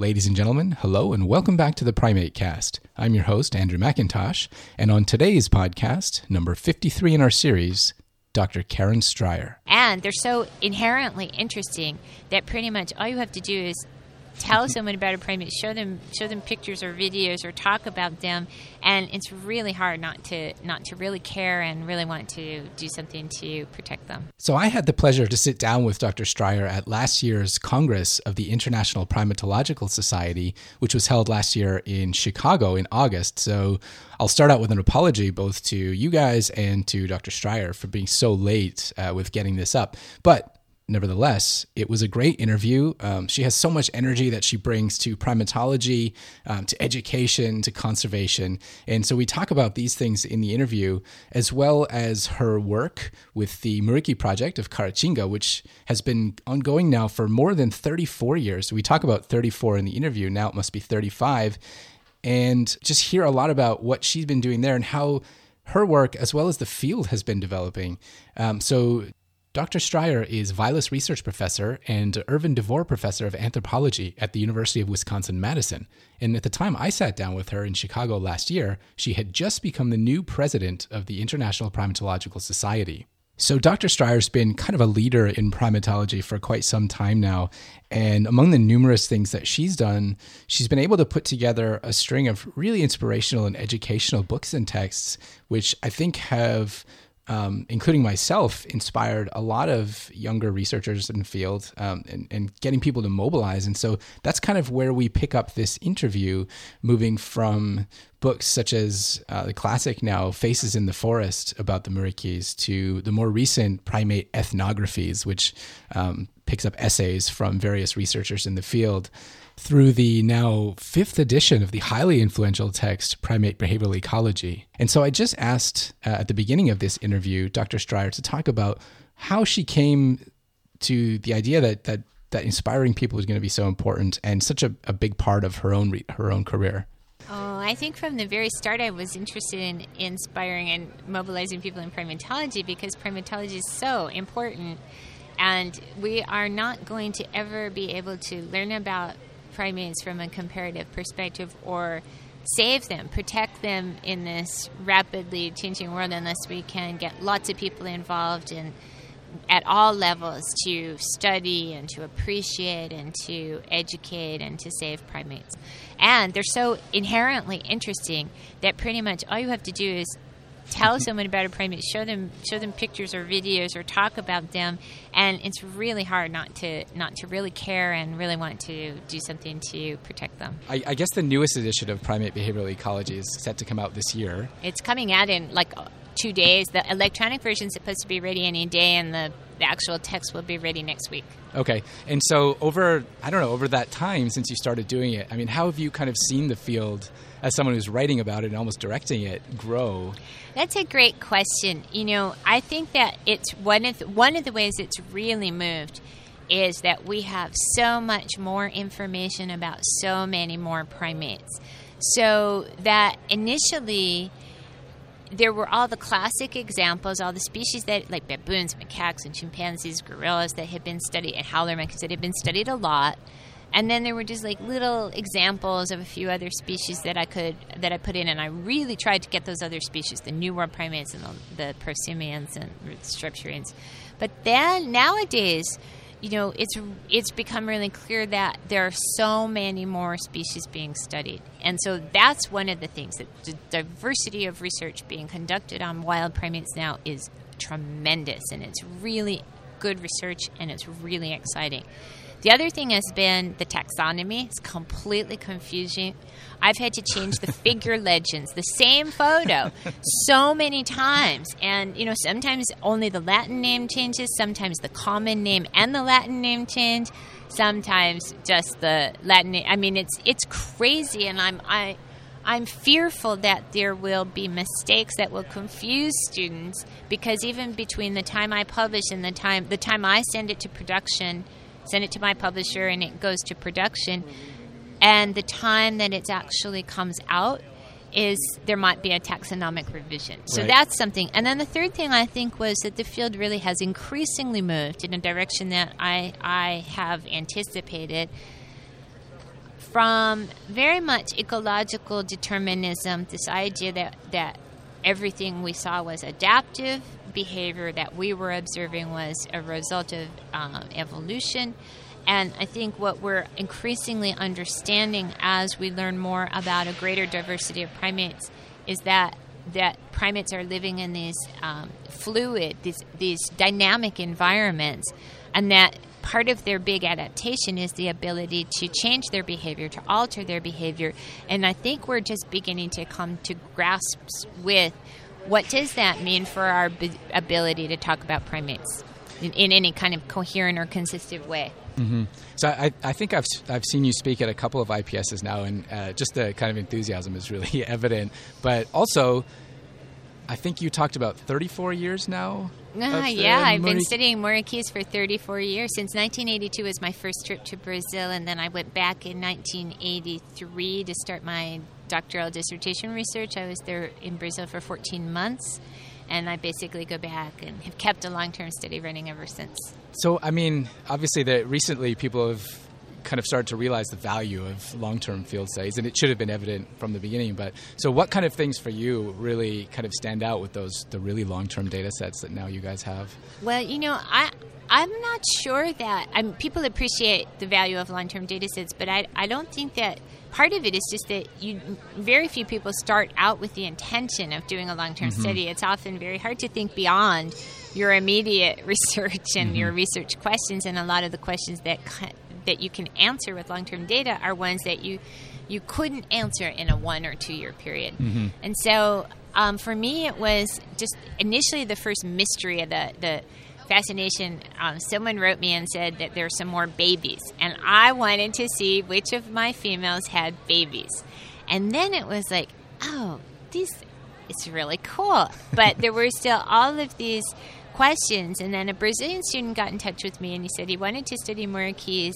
Ladies and gentlemen, hello and welcome back to the Primate Cast. I'm your host, Andrew McIntosh, and on today's podcast, number 53 in our series, Dr. Karen Strier. And they're so inherently interesting that pretty much all you have to do is tell someone about a primate, show them show them pictures or videos or talk about them, and it's really hard not to not to really care and really want to do something to protect them. So I had the pleasure to sit down with Dr. Strier at last year's Congress of the International Primatological Society, which was held last year in Chicago in August. So I'll start out with an apology both to you guys and to Dr. Strier for being so late uh, with getting this up. But nevertheless, it was a great interview. Um, she has so much energy that she brings to primatology, um, to education, to conservation. And so we talk about these things in the interview, as well as her work with the Muriqui Project of Caratinga, which has been ongoing now for more than 34 years. We talk about 34 in the interview. Now it must be 35. And just hear a lot about what she's been doing there and how her work, as well as the field, has been developing. Um, so Dr. Strier is Vilas Research Professor and Irven DeVore Professor of Anthropology at the University of Wisconsin Madison. And at the time I sat down with her in Chicago last year, she had just become the new president of the International Primatological Society. So, Dr. Strier's been kind of a leader in primatology for quite some time now. And among the numerous things that she's done, she's been able to put together a string of really inspirational and educational books and texts, which I think have um, including myself, inspired a lot of younger researchers in the field um, and, and, getting people to mobilize. And so that's kind of where we pick up this interview, moving from books such as uh, the classic now Faces in the Forest about the Muriquis to the more recent primate ethnographies, which um, picks up essays from various researchers in the field through the now fifth edition of the highly influential text Primate Behavioral Ecology. And so I just asked uh, at the beginning of this interview Dr. Strier to talk about how she came to the idea that that that inspiring people was going to be so important and such a, a big part of her own re- her own career. Oh, I think from the very start, I was interested in inspiring and mobilizing people in primatology because primatology is so important. And we are not going to ever be able to learn about primates from a comparative perspective or save them, protect them in this rapidly changing world unless we can get lots of people involved in at all levels to study and to appreciate and to educate and to save primates. And they're so inherently interesting that pretty much all you have to do is tell someone about a primate, show them show them pictures or videos or talk about them, and it's really hard not to not to really care and really want to do something to protect them. I, I guess the newest edition of Primate Behavioral Ecology is set to come out this year. It's coming out in like two days. The electronic version is supposed to be ready any day, and the, the actual text will be ready next week. Okay. And so over I don't know, over that time since you started doing it, I mean, how have you kind of seen the field as someone who's writing about it and almost directing it grow? That's a great question. You know, I think that it's one of the, one of the ways it's really moved is that we have so much more information about so many more primates. So that initially there were all the classic examples, all the species that, like baboons, macaques, and chimpanzees, gorillas, that had been studied, and howler monkeys that had been studied a lot. And then there were just like little examples of a few other species that I could that I put in, and I really tried to get those other species, the New World primates and the, the prosimians and strepsirrhines. But then nowadays, you know, it's it's become really clear that there are so many more species being studied, and so that's one of the things that the diversity of research being conducted on wild primates now is tremendous, and it's really good research, and it's really exciting. The other thing has been the taxonomy. It's completely confusing. I've had to change the figure legends, the same photo, so many times. And, you know, sometimes only the Latin name changes, sometimes the common name and the Latin name change, sometimes just the Latin name. I mean, it's, it's crazy, and I'm, I, I'm fearful that there will be mistakes that will confuse students because even between the time I publish and the time the time I send it to production – send it to my publisher, and it goes to production. And the time that it actually comes out is there might be a taxonomic revision. So right. that's something. And then the third thing I think was that the field really has increasingly moved in a direction that I I have anticipated from very much ecological determinism, this idea that, that everything we saw was adaptive behavior that we were observing was a result of um, evolution. And I think what we're increasingly understanding as we learn more about a greater diversity of primates is that that primates are living in these um, fluid, these these dynamic environments, and that part of their big adaptation is the ability to change their behavior, to alter their behavior. And I think we're just beginning to come to grasps with what does that mean for our b- ability to talk about primates in, in, any kind of coherent or consistent way. Mm-hmm. So I, I, think I've, I've seen you speak at a couple of IPSs now, and uh, just the kind of enthusiasm is really evident. But also, I think you talked about 34 years now uh, yeah, I've been studying Muriquis for 34 years. Since 1982 was my first trip to Brazil, and then I went back in 1983 to start my doctoral dissertation research. I was there in Brazil for 14 months, and I basically go back and have kept a long-term study running ever since. So, I mean, obviously, that recently people have kind of started to realize the value of long-term field studies, and it should have been evident from the beginning. But so, what kind of things for you really kind of stand out with those the really long-term data sets that now you guys have? Well, you know, I I'm not sure that I mean, people appreciate the value of long-term data sets, but I I don't think that part of it is just that you very few people start out with the intention of doing a long-term mm-hmm. study. It's often very hard to think beyond your immediate research and mm-hmm. your research questions, and a lot of the questions that that you can answer with long-term data are ones that you you couldn't answer in a one or two year period. Mm-hmm. And so um, for me, it was just initially the first mystery of the the fascination. Um, someone wrote me and said that there are some more babies, and I wanted to see which of my females had babies. And then it was like, oh, this it's really cool. But there were still all of these questions. And then a Brazilian student got in touch with me and he said he wanted to study Muriquis.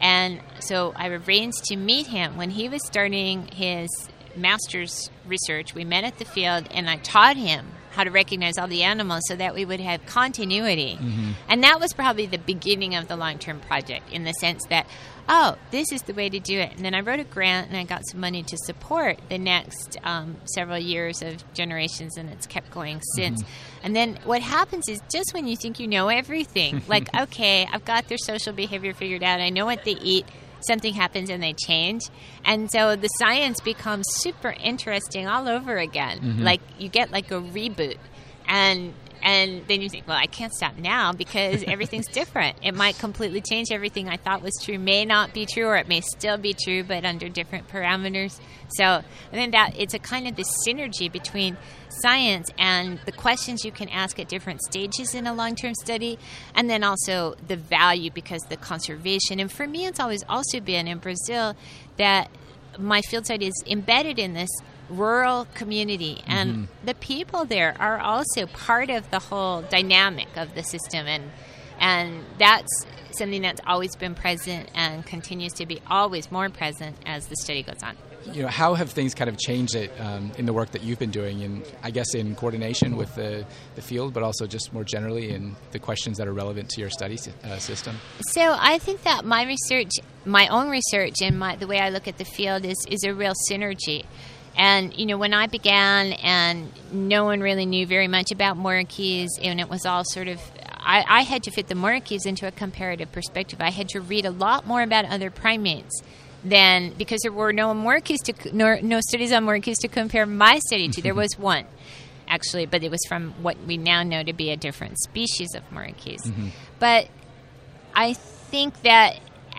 And so I arranged to meet him when he was starting his master's research. We met at the field and I taught him how to recognize all the animals so that we would have continuity. Mm-hmm. And that was probably the beginning of the long term project in the sense that oh, this is the way to do it. And then I wrote a grant and I got some money to support the next um, several years of generations, and it's kept going since. Mm-hmm. And then what happens is just when you think you know everything, like, okay, I've got their social behavior figured out, I know what they eat. Something happens and they change. And so the science becomes super interesting all over again. Mm-hmm. Like you get like a reboot. And and then you think, well, I can't stop now because everything's different. It might completely change everything I thought was true, may not be true, or it may still be true, but under different parameters. So I think that it's a kind of this synergy between science and the questions you can ask at different stages in a long term study, and then also the value because the conservation. And for me, it's always also been in Brazil that my field site is embedded in this rural community. And mm-hmm. the people there are also part of the whole dynamic of the system. And and that's something that's always been present and continues to be always more present as the study goes on. You know how have things kind of changed it um, in the work that you've been doing and i guess in coordination with the, the field but also just more generally in the questions that are relevant to your study uh, system? So i think that my research my own research and my, the way i look at the field is, is a real synergy and you know, when I began, and no one really knew very much about Muriquis, and it was all sort of, I, I had to fit the Muriquis into a comparative perspective. I had to read a lot more about other primates than because there were no Muriquis to no, no studies on Muriquis to compare my study to. there was one, actually, but it was from what we now know to be a different species of Muriquis. Mm-hmm. But I think that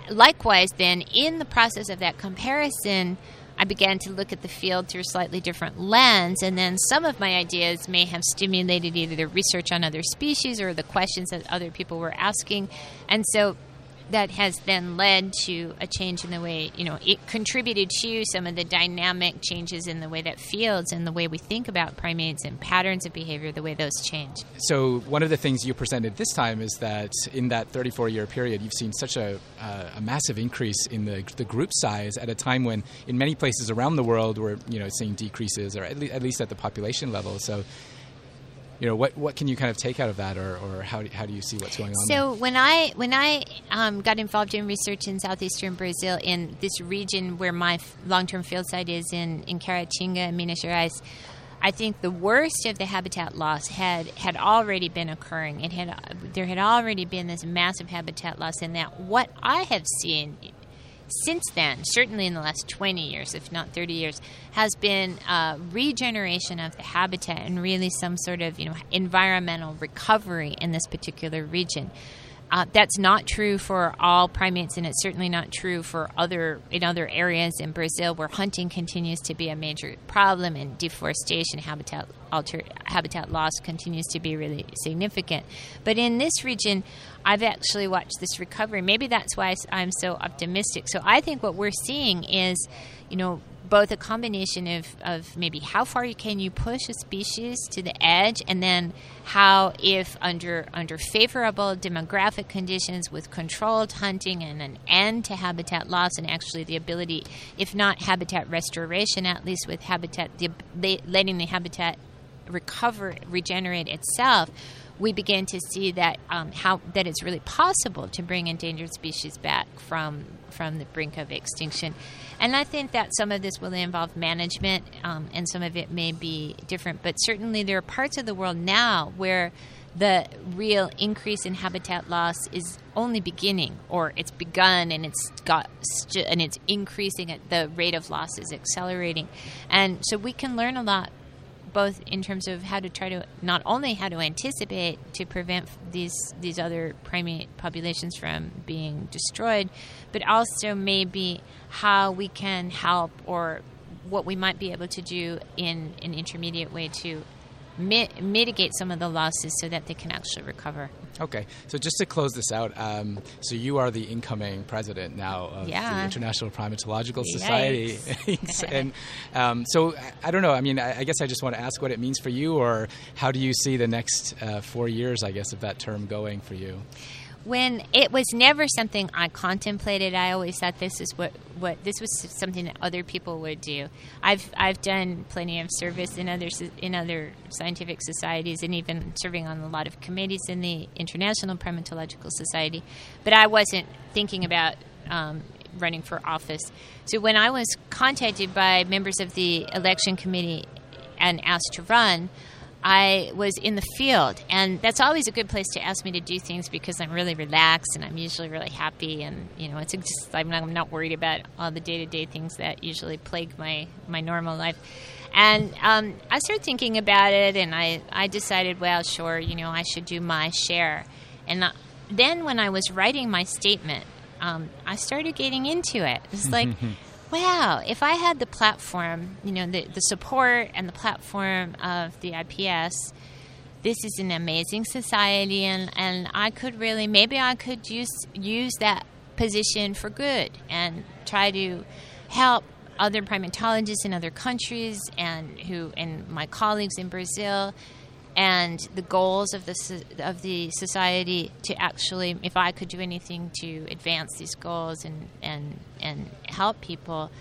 likewise, then in the process of that comparison I began to look at the field through a slightly different lens, and then some of my ideas may have stimulated either the research on other species or the questions that other people were asking. And so that has then led to a change in the way you know it contributed to some of the dynamic changes in the way that fields and the way we think about primates and patterns of behavior the way those change. So one of the things you presented this time is that in that 34 year period you've seen such a, uh, a massive increase in the, the group size at a time when in many places around the world we're you know seeing decreases or at, le- at least at the population level. So you know, what what can you kind of take out of that, or, or how do, how do you see what's going on? So there? when I when I um, got involved in research in southeastern Brazil, in this region where my long term field site is in in Caratinga, Minas Gerais. I think the worst of the habitat loss had had already been occurring. It had there had already been this massive habitat loss, and that what I have seen since then, certainly in the last 20 years, if not 30 years, has been uh, regeneration of the habitat and really some sort of you know environmental recovery in this particular region. Uh, that's not true for all primates, and it's certainly not true for other in other areas in Brazil where hunting continues to be a major problem and deforestation, habitat alter, habitat loss continues to be really significant. But in this region, I've actually watched this recovery. Maybe that's why I'm so optimistic. So I think what we're seeing is, you know, both a combination of, of maybe how far can you push a species to the edge and then how if under under favorable demographic conditions with controlled hunting and an end to habitat loss and actually the ability if not habitat restoration at least with habitat the, letting the habitat recover regenerate itself we begin to see that um, how that it's really possible to bring endangered species back from from the brink of extinction. And I think that some of this will involve management, um, and some of it may be different. But certainly, there are parts of the world now where the real increase in habitat loss is only beginning, or it's begun, and it's got and it's increasing. At the rate of loss is accelerating, and so we can learn a lot both in terms of how to try to not only how to anticipate to prevent these these other primate populations from being destroyed, but also maybe how we can help or what we might be able to do in an intermediate way to mi- mitigate some of the losses so that they can actually recover. Okay, so just to close this out, um, so you are the incoming president now of yeah. the International Primatological Society, and um, so I don't know. I mean, I, I, guess I just want to ask what it means for you, or how do you see the next uh, four years, I guess, of that term going for you? When it was never something I contemplated. I always thought this is what, what this was something that other people would do. I've I've done plenty of service in other in other scientific societies and even serving on a lot of committees in the International Primatological Society, but I wasn't thinking about. Um, running for office. So when I was contacted by members of the election committee and asked to run, I was in the field, and that's always a good place to ask me to do things because I'm really relaxed and I'm usually really happy, and you know, it's just I'm not, I'm not worried about all the day to day things that usually plague my my normal life. And um, I started thinking about it, and I I decided, well, sure, you know, I should do my share. And uh, then when I was writing my statement, um, I started getting into it. It's like wow, if I had the platform, you know, the, the support and the platform of the IPS, this is an amazing society, and, and I could really, maybe I could use, use that position for good and try to help other primatologists in other countries and who and my colleagues in Brazil and the goals of the of the society to actually, if I could do anything to advance these goals and and and help people,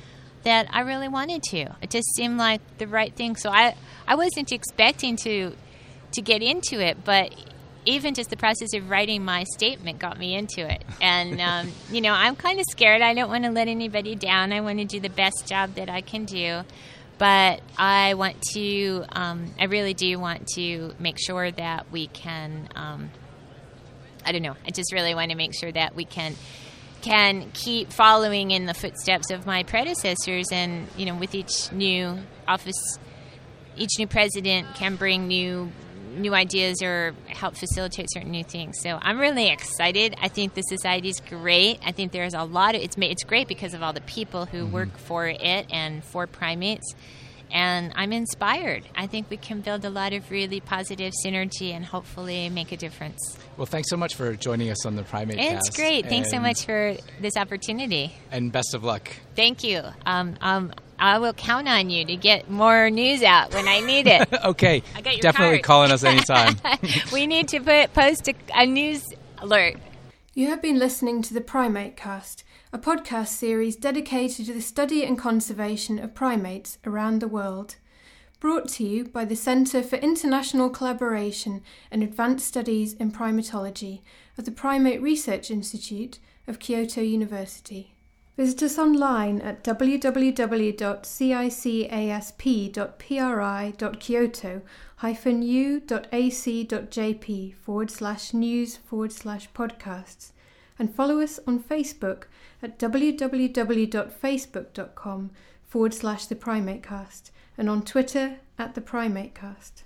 that I really wanted to. It just seemed like the right thing. So I I wasn't expecting to to get into it, but even just the process of writing my statement got me into it. And um, you know, I'm kind of scared. I don't want to let anybody down. I want to do the best job that I can do but I want to, um, I really do want to make sure that we can, um, I don't know, I just really want to make sure that we can can keep following in the footsteps of my predecessors and you know with each new office each new president can bring new new ideas or help facilitate certain new things. So I'm really excited. I think the society is great. I think there's a lot of it's it's great because of all the people who mm-hmm. work for it and for primates. And I'm inspired. I think we can build a lot of really positive synergy and hopefully make a difference. Well, thanks so much for joining us on the Primate It's cast. great. Thanks so much for this opportunity. And best of luck. Thank you. Um, um, I will count on you to get more news out when I need it. okay. I got your Definitely card. calling us anytime. we need to put post a, a news alert. You have been listening to the Primate Cast, a podcast series dedicated to the study and conservation of primates around the world. brought to you by the Centre for International Collaboration and Advanced Studies in Primatology of the Primate Research Institute of Kyoto University. Visit us online at www.cicasp.pri.kyoto-u.ac.jp forward slash news forward slash podcasts and follow us on Facebook at www.facebook.com forward slash the primate cast and on Twitter at the primate cast.